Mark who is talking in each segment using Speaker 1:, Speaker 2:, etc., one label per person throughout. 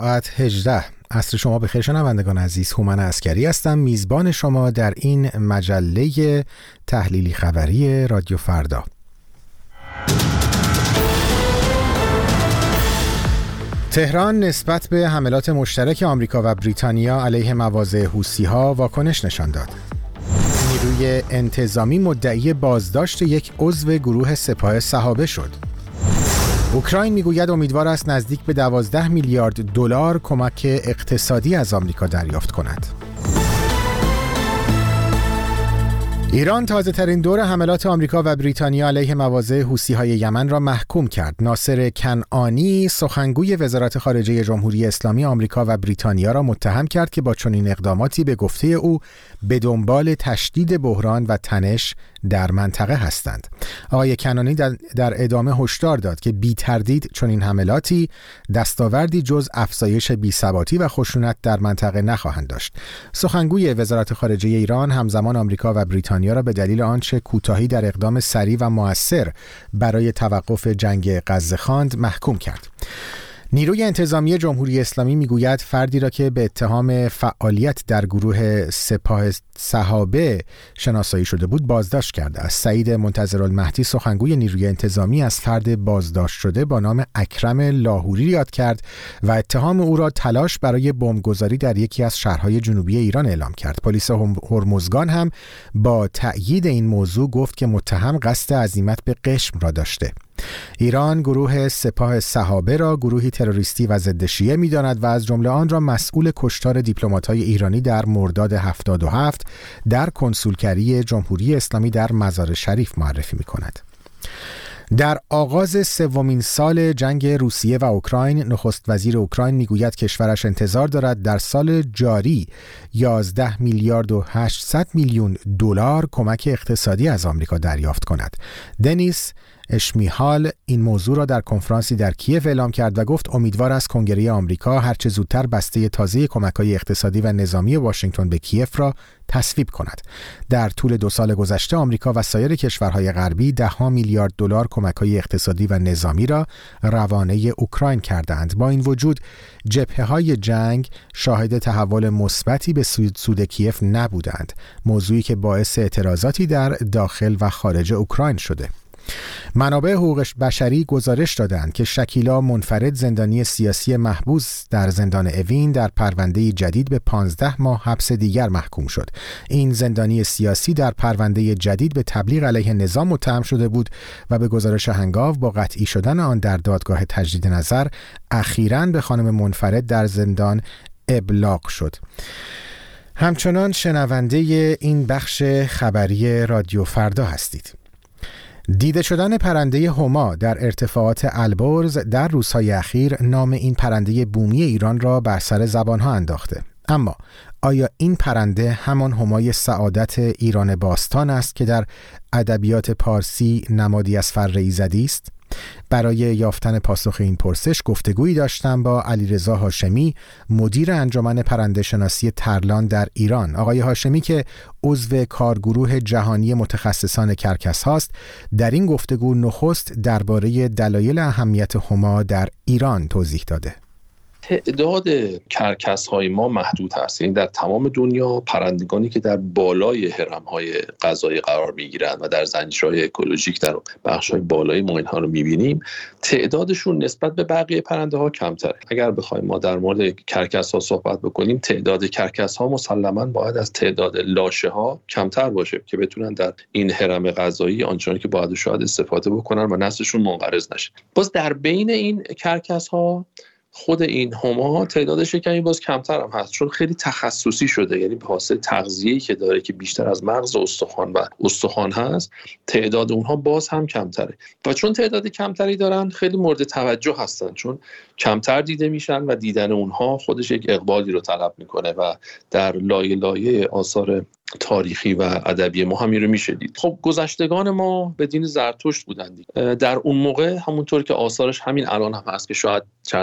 Speaker 1: ساعت 18 عصر شما به خیر شنوندگان عزیز هومن اسکری هستم میزبان شما در این مجله تحلیلی خبری رادیو فردا تهران نسبت به حملات مشترک آمریکا و بریتانیا علیه مواضع حوسی ها واکنش نشان داد. نیروی انتظامی مدعی بازداشت یک عضو گروه سپاه صحابه شد. اوکراین می‌گوید امیدوار است نزدیک به 12 میلیارد دلار کمک اقتصادی از آمریکا دریافت کند. ایران تازه ترین دور حملات آمریکا و بریتانیا علیه مواضع حوسی های یمن را محکوم کرد. ناصر کنعانی سخنگوی وزارت خارجه جمهوری اسلامی آمریکا و بریتانیا را متهم کرد که با چنین اقداماتی به گفته او به دنبال تشدید بحران و تنش در منطقه هستند. آقای کنانی در ادامه هشدار داد که بی تردید چنین حملاتی دستاوردی جز افزایش بیثباتی و خشونت در منطقه نخواهند داشت. سخنگوی وزارت خارجه ایران همزمان آمریکا و بریتانیا را به دلیل آنچه کوتاهی در اقدام سریع و موثر برای توقف جنگ غزه خواند محکوم کرد. نیروی انتظامی جمهوری اسلامی می‌گوید فردی را که به اتهام فعالیت در گروه سپاه صحابه شناسایی شده بود بازداشت کرده است. سعید منتظرالمهدی سخنگوی نیروی انتظامی از فرد بازداشت شده با نام اکرم لاهوری یاد کرد و اتهام او را تلاش برای بمبگذاری در یکی از شهرهای جنوبی ایران اعلام کرد. پلیس هرمزگان هم با تأیید این موضوع گفت که متهم قصد عزیمت به قشم را داشته. ایران گروه سپاه صحابه را گروهی تروریستی و ضد شیعه می‌داند و از جمله آن را مسئول کشتار دیپلمات‌های ایرانی در مرداد 77 در کنسولگری جمهوری اسلامی در مزار شریف معرفی می کند. در آغاز سومین سال جنگ روسیه و اوکراین نخست وزیر اوکراین می‌گوید کشورش انتظار دارد در سال جاری 11 میلیارد و 800 میلیون دلار کمک اقتصادی از آمریکا دریافت کند. دنیس اشمیهال این موضوع را در کنفرانسی در کیف اعلام کرد و گفت امیدوار است کنگره آمریکا هرچه زودتر بسته تازه کمک‌های اقتصادی و نظامی واشنگتن به کیف را تصویب کند. در طول دو سال گذشته آمریکا و سایر کشورهای غربی ده میلیارد دلار کمک‌های اقتصادی و نظامی را روانه اوکراین کردند. با این وجود جبهه های جنگ شاهد تحول مثبتی به سود, سود کیف نبودند. موضوعی که باعث اعتراضاتی در داخل و خارج اوکراین شده. منابع حقوق بشری گزارش دادند که شکیلا منفرد زندانی سیاسی محبوس در زندان اوین در پرونده جدید به 15 ماه حبس دیگر محکوم شد. این زندانی سیاسی در پرونده جدید به تبلیغ علیه نظام متهم شده بود و به گزارش هنگاو با قطعی شدن آن در دادگاه تجدید نظر اخیرا به خانم منفرد در زندان ابلاغ شد. همچنان شنونده این بخش خبری رادیو فردا هستید. دیده شدن پرنده هما در ارتفاعات البرز در روزهای اخیر نام این پرنده بومی ایران را بر سر زبانها انداخته. اما آیا این پرنده همان همای سعادت ایران باستان است که در ادبیات پارسی نمادی از فر ایزدی است؟ برای یافتن پاسخ این پرسش گفتگویی داشتم با علیرضا هاشمی مدیر انجمن پرنده شناسی ترلان در ایران. آقای هاشمی که عضو کارگروه جهانی متخصصان کرکس هاست در این گفتگو نخست درباره دلایل اهمیت هما در ایران توضیح داده.
Speaker 2: تعداد کرکس های ما محدود هست. یعنی در تمام دنیا پرندگانی که در بالای هرم های غذایی قرار می گیرند و در زنجیره‌های اکولوژیک در بخش های بالای ما اینها رو می بینیم تعدادشون نسبت به بقیه پرنده ها کمتره. اگر بخوایم ما در مورد کرکس ها صحبت بکنیم تعداد کرکس ها مسلما باید از تعداد لاشه ها کمتر باشه که بتونن در این هرم غذایی آنچنانی که باید شاید استفاده بکنن و نسلشون منقرض نشه. باز در بین این کرکس ها خود این هما تعدادش کمی باز کمتر هم هست چون خیلی تخصصی شده یعنی به حاصل تغذیه‌ای که داره که بیشتر از مغز استخوان و استخوان هست تعداد اونها باز هم کمتره. و چون تعداد کمتری دارن خیلی مورد توجه هستن چون کمتر دیده میشن و دیدن اونها خودش یک اقبالی رو طلب می‌کنه و در لایه لایه آثار تاریخی و ادبی ما همین رو میشه دید. خب گذشتگان ما به دین زرتشت بودند در اون موقع همونطور که آثارش همین الان هم هست که شاید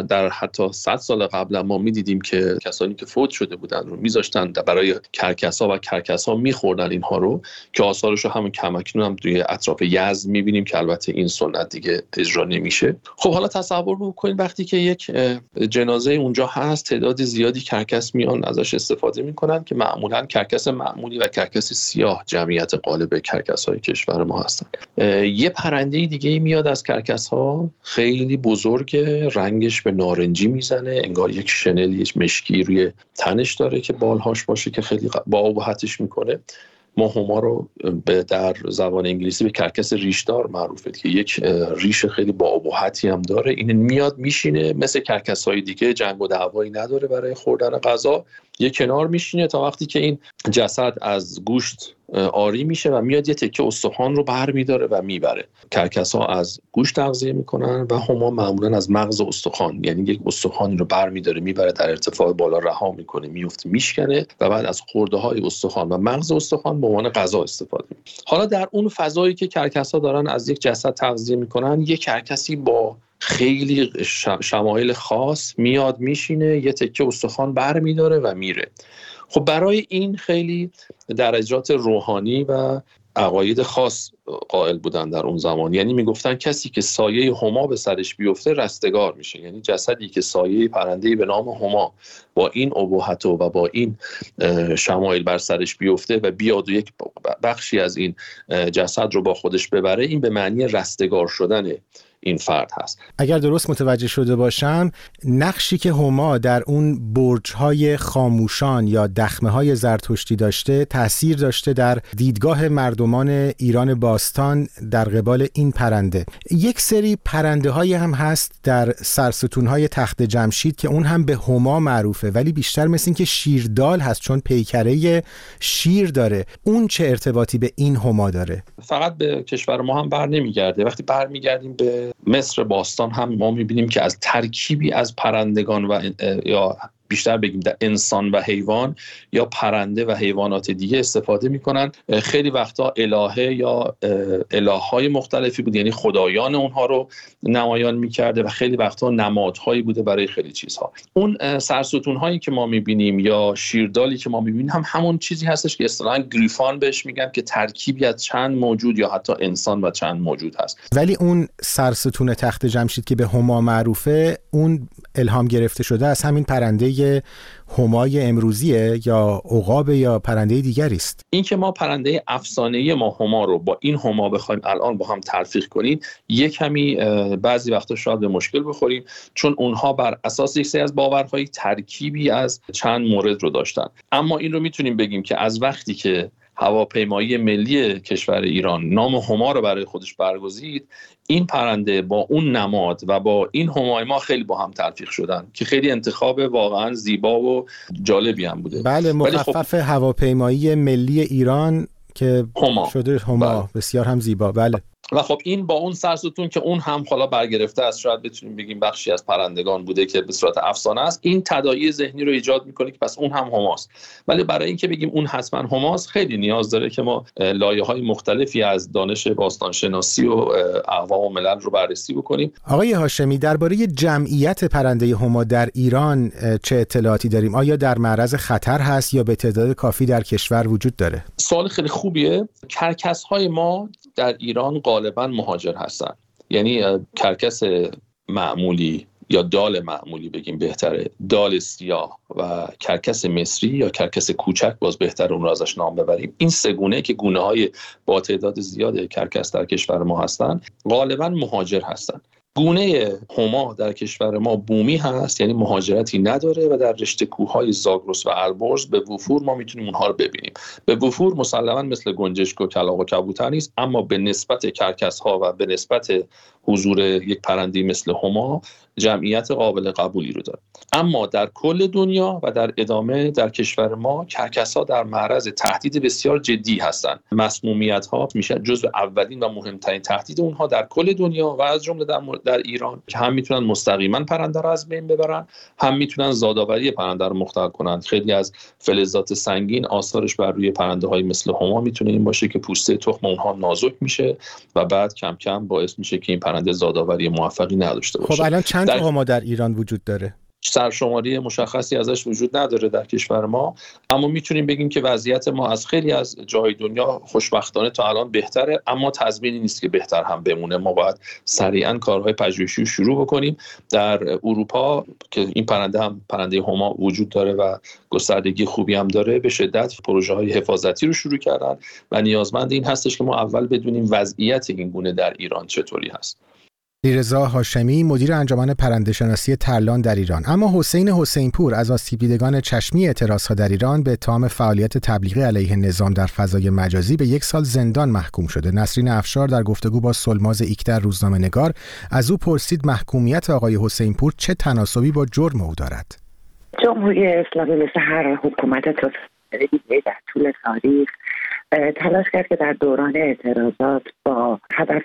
Speaker 2: در حتی 100 سال قبل ما می‌دیدیم که کسانی که فوت شده بودن رو میذاشتن برای کرکسا و کرکسا میخوردن اینها رو که آثارش رو هم اکنون هم توی اطراف یزد می‌بینیم که البته این سنت دیگه اجرا نمیشه. خب حالا تصور بکنید وقتی که یک جنازه اونجا هست تعداد زیادی کرکس میان ازش استفاده می‌کنن که معمولا کرکس معمولی و کرکس سیاه جمعیت غالب کرکس های کشور ما هستن. یه پرنده دیگه میاد از کرکس ها خیلی بزرگ رنگش به نارنجی می‌زنه. انگار یک شنل یک مشکی روی تنش داره که بالهاش باشه که خیلی با ابهتش می‌کنه. ما هما رو به در زبان انگلیسی به کرکس ریشدار معروفه که یک ریش خیلی با هم داره. این میاد میشینه. مثل کرکس های دیگه جنگ و دعوایی نداره برای خوردن غذا. یه کنار میشینه تا وقتی که این جسد از گوشت آری میشه و میاد یه تکه استخوان رو بر میداره و می‌بره. کرکس ها از گوشت تغذیه می‌کنن و هما معمولا از مغز استخوان یعنی یک استخوانی رو بر میداره می‌بره در ارتفاع بالا رها می‌کنه میفته میشکنه و بعد از خورده های استخوان و مغز استخوان به عنوان غذا استفاده می‌کنه. حالا در اون فضایی که کرکس ها دارن از یک جسد تغذیه می‌کنن یه کرکسی با خیلی شمایل خاص میاد میشینه یه تکه استخوان بر میداره و میره. خب برای این خیلی درجات روحانی و عقاید خاص قائل بودن در اون زمان. یعنی می‌گفتن کسی که سایه هما به سرش بیفته رستگار میشه. یعنی جسدی که سایه پرنده به نام هما با این ابهت و با این شمایل بر سرش بیفته و بیاد و یک بخشی از این جسد رو با خودش ببره این به معنی رستگار شدنه. این فرد هست.
Speaker 1: اگر درست متوجه شده باشم نقشی که هما در اون برج های خاموشان یا دخمه های زرتشتی داشته تاثیر داشته در دیدگاه مردمان ایران باستان در قبال این پرنده. یک سری پرنده های هم هست در سرستون های تخت جمشید که اون هم به هما معروفه ولی بیشتر مثل این که شیردال هست چون پیکره شیر داره. اون چه ارتباطی به این هما داره؟
Speaker 2: فقط به کشور ما هم بر نمیگرده. وقتی برمیگردیم به مصر باستان هم ما می‌بینیم که از ترکیبی از پرندگان و یا بیشتر بگیم در انسان و حیوان یا پرنده و حیوانات دیگه استفاده می‌کنن. خیلی وقتا الهه یا اله های مختلفی بود یعنی خدایان اونها رو نمایان می‌کرده و خیلی وقتا نمادهایی بوده برای خیلی چیزها. اون سرستون هایی که ما می‌بینیم یا شیردالی که ما می‌بینیم هم همون چیزی هستش که اصطلاحا گریفان بهش میگن که ترکیبی از چند موجود یا حتی انسان و چند موجود هست.
Speaker 1: ولی اون سرستون تخت جمشید که به هما معروفه اون الهام گرفته شده از همین پرنده همای امروزیه یا عقاب یا پرنده دیگری است؟
Speaker 2: این که ما پرنده افسانه ما هما رو با این هما بخوایم الان با هم تلفیق کنیم یک کمی بعضی وقتا شاید به مشکل بخوریم چون اونها بر اساس یک از باورهای ترکیبی از چند مورد رو داشتن. اما این رو می‌تونیم بگیم که از وقتی که هواپیمایی ملی کشور ایران. نام هما رو برای خودش برگزید. این پرنده با اون نماد و با این همای ما خیلی با هم تلفیق شدن که خیلی انتخاب واقعا زیبا و جالبی هم بوده.
Speaker 1: بله خب مخفف هواپیمایی ملی ایران که هما. شده هما. بله. بسیار هم زیبا. بله.
Speaker 2: و خب این با اون سرستون که اون هم حالا برگرفته است شاید بتونیم بگیم بخشی از پرندگان بوده که به صورت افسانه است. این تداعی ذهنی رو ایجاد می‌کنه که پس اون هم هماست. ولی برای اینکه بگیم اون حتما هماست خیلی نیاز داره که ما لایه های مختلفی از دانش باستانشناسی و اقوام و ملل رو بررسی بکنیم.
Speaker 1: آقای هاشمی درباره جمعیت پرنده هما در ایران چه اطلاعاتی داریم؟ آیا در معرض خطر هست یا به تعداد کافی در کشور وجود داره؟
Speaker 2: سوال خیلی خوبیه. کرکس های ما در ایران غالبا مهاجر هستن. یعنی کرکس معمولی یا دال معمولی بگیم بهتره. دال سیاه و کرکس مصری یا کرکس کوچک باز بهتر اون رو ازش نام ببریم. این سه گونه که گونه های با تعداد زیاد کرکس در کشور ما هستن غالبا مهاجر هستن. گونه هما در کشور ما بومی هست یعنی مهاجرتی نداره و در رشته کوههای زاگرس و البرز به وفور ما می‌تونیم اونها رو ببینیم. به وفور مسلما مثل گنجشک و کلاغ و کبوتر نیست اما به نسبت کرکس ها و به نسبت حضور یک پرنده مثل هما جمعیت قابل قبولی رو داره. اما در کل دنیا و در ادامه در کشور ما کرکس ها در معرض تهدید بسیار جدی هستند مسمومیت ها میشه جزو اولین و مهمترین تهدید اونها در کل دنیا و از جمله در, در ایران که هم می‌تونن مستقیما پرنده رو از بین ببرن هم می‌تونن زادآوری پرنده رو مختل کنند خیلی از فلزات سنگین آثارش بر روی پرنده های مثل هما می‌تونه این باشه که پوسته تخم اونها نازک میشه و بعد کم کم باعث میشه که این پرنده زادآوری موفقی نداشته باشه.
Speaker 1: خب الان چند در... هما در ایران وجود داره؟
Speaker 2: سرشماری مشخصی ازش وجود نداره در کشور ما اما می‌تونیم بگیم که وضعیت ما از خیلی از جای دنیا خوشبختانه تا الان بهتره اما تضمینی نیست که بهتر هم بمونه. ما باید سریعا کارهای پژوهشی رو شروع بکنیم. در اروپا که این پرنده هم پرنده هما وجود داره و گستردگی خوبی هم داره به شدت پروژه های حفاظتی رو شروع کردن و نیازمند این هستش که ما اول بدونیم وضعیت این گونه در ایران چطوری هست.
Speaker 1: علیرضا هاشمی مدیر انجمن پرندهشناسی ترلان در ایران. اما حسین حسینپور از آسیب دیدگان چشمی اعتراضها در ایران به اتهام فعالیت تبلیغی علیه نظام در فضای مجازی به یک سال زندان محکوم شده. نسرین افشار در گفتگو با سلماز ایکتر روزنامه نگار از او پرسید محکومیت آقای حسینپور چه تناسبی با جرم او دارد؟
Speaker 3: جمهوری اسلامی مثل هر حکومت در طول تاریخ تلاش کرد که در دوران اعتراضات با هدف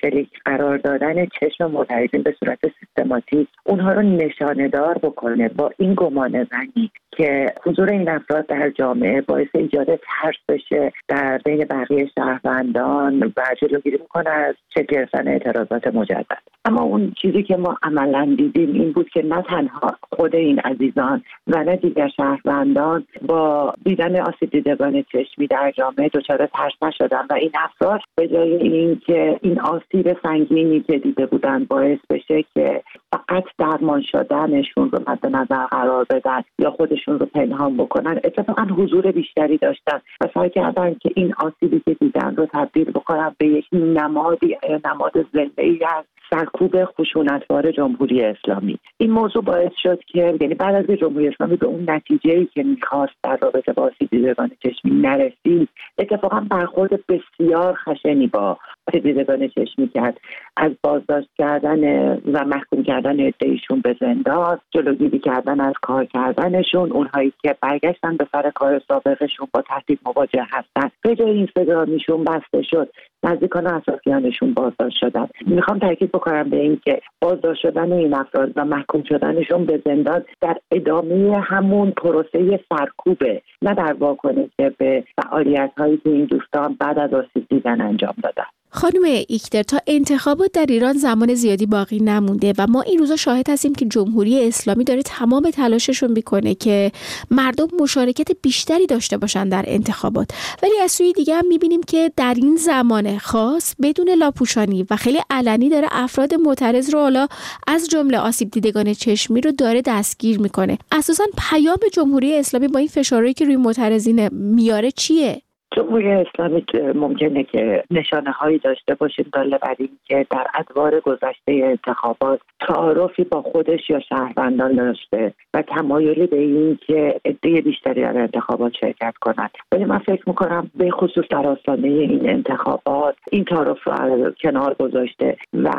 Speaker 3: شلیک قرار دادن چشم معترضین به صورت سیستماتیک اونها رو نشانه دار بکنه با این گمان زنی که حضور این افراد در جامعه باعث ایجاد ترس بشه در بین بقیه شهروندان و جلوگیری می‌کنه از چه گرفتن اعتراضات مجدد. اما اون چیزی که ما عملا دیدیم این بود که نه تنها خود این عزیزان و نه دیگر شهروندان با دیدن آسیب دیدگان چشمی در جامعه دچار ترس نشدن و این افراد به جای اینکه این آسیب سنگینی که دیده بودن باعث بشه که فقط درمان شدنشون رو مد نظر قرار بدن یا خودشون رو پنهان بکنن اتفاقا حضور بیشتری داشتن و سعی کردن که این آسیبی که دیدن رو تبدیل بکنن به یک نمادی نماد زنده ای از سرکوب خشونتبار جمهوری اسلامی. این موضوع باعث شد که یعنی بعد از جمهوری اسلامی به اون نتیجه ای که می‌خواست در رابطه با دیدگان چشمی نرسید اتفاقا برخورد بسیار خشنی با دیدگان چشمی کرد از بازداشت کردن و محکوم کردن ادهیشون به زندان جلوگیری کردن از کار کردنشون اونهایی که برگشتن به سر کار سابقشون با تهدید مواجه هستن. به جای اینستاگرامیشون بسته شد. نزدیکان اطرافیانشون بازداشت شدن. می‌خوام تاکید بکنم به اینکه بازداشت شدن این افراد و محکوم شدنشون به زندان در ادامه همون پروسه سرکوبه نه در واکنش به فعالیت هایی که این دوستان بعد از آسیب دیدن انجام دادن.
Speaker 4: خانم ایکتر تا انتخابات در ایران زمان زیادی باقی نمونده و ما این روزا شاهد هستیم که جمهوری اسلامی داره تمام تلاششون می‌کنه که مردم مشارکت بیشتری داشته باشن در انتخابات. ولی از سوی دیگه هم می‌بینیم که در این زمان خاص بدون لاپوشانی و خیلی علنی داره افراد معترض رو حالا از جمله آسیب دیدگان چشمی رو داره دستگیر می‌کنه. اساسا پیام جمهوری اسلامی با این فشارهایی که روی معترضین میاره چیه؟
Speaker 3: جمهوری اسلامی ممکنه که نشانه هایی داشته باشه داله بر این که در ادوار گذشته انتخابات تعارفی با خودش یا شهروندان داشته و تمایلی به این که عده بیشتری در انتخابات شرکت کنند. ولی من فکر می‌کنم به خصوص در آستانه این انتخابات این تعارف رو کنار گذاشته و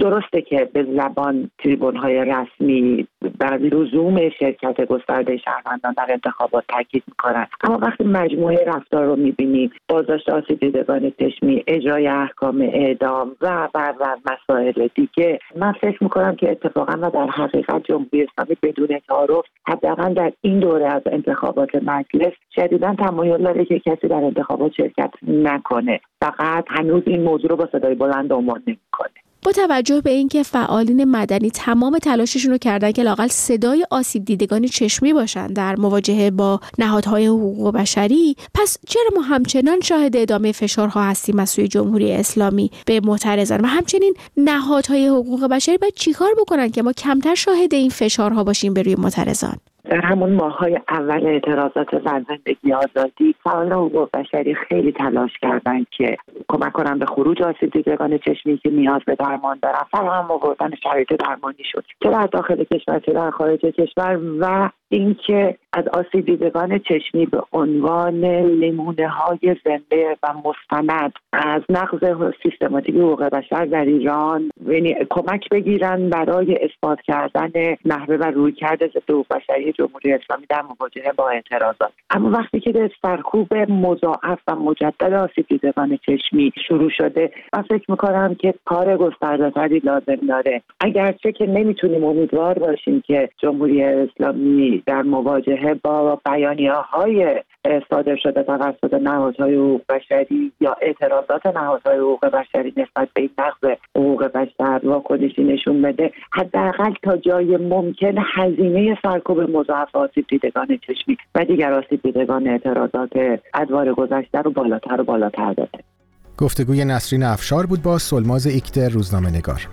Speaker 3: درسته که به زبان تریبون های رسمی بر لزوم شرکت گسترده شهروندان در انتخابات تاکید می‌کنند اما وقتی مجموعه رفتار رو می‌بینیم بازداشت آسیب دیدگان چشمی اجرای احکام اعدام و و و مسائل دیگه. من فکر می‌کنم که اتفاقا و در حقیقت جمهوری اسلامی بدون تعارف حداقل در این دوره از انتخابات مجلس شدیدا تمایل داره که کسی در انتخابات شرکت نکنه. فقط هنوز این موضوع رو با صدای بلند عنوان نمی‌کنه.
Speaker 4: با توجه به اینکه فعالین مدنی تمام تلاششون رو کردن که لاقل صدای آسیب دیدگانی چشمی باشن در مواجهه با نهادهای حقوق بشری پس چرا ما همچنان شاهد ادامه فشارها هستیم از سوی جمهوری اسلامی به معترضان؟ و همچنین نهادهای حقوق بشری باید چیکار بکنن که ما کمتر شاهد این فشارها باشیم به روی معترضان؟
Speaker 3: در همون ماهای اول اعتراضات زن زندگی آزادی فعال حقوق بشری خیلی تلاش کردند که کمک کنن به خروج آسیب دیدگان چشمی که نیاز به درمان دارن فراهم آوردن شرایط درمانی شد. چه در داخل کشور چه در خارج کشور و اینکه از آسیب دیدگان چشمی به عنوان نمونه های زنده و مستند از نقض سیستماتیک حقوق بشر در ایران یعنی کمک بگیرن برای اثبات کردن نحوه و رویکرد ضد حقوق بشری جمهوری اسلامی در مواجهه با اعتراضات. اما وقتی که سرکوب مضاعف و مجدد آسیب دیدگان چشمی شروع شده من فکر می‌کنم که کار گستردهتری لازم داره. اگرچه که نمی‌تونیم امیدوار باشیم که جمهوری اسلامی در مواجهه با بیانیه های صادر شده توسط نهادهای حقوق بشری یا اعتراضات نهادهای حقوق بشری نسبت به این نقض حقوق بشر واکنشی نشون بده حداقل تا جای ممکن هزینه سرکوب مضاعف آسیب دیدگان چشمی و دیگر آسیب دیدگان اعتراضات ادوار گذشته رو بالاتر و بالاتر داده.
Speaker 1: گفتگوی نسرین افشار بود با سلماز ایکتر روزنامه نگار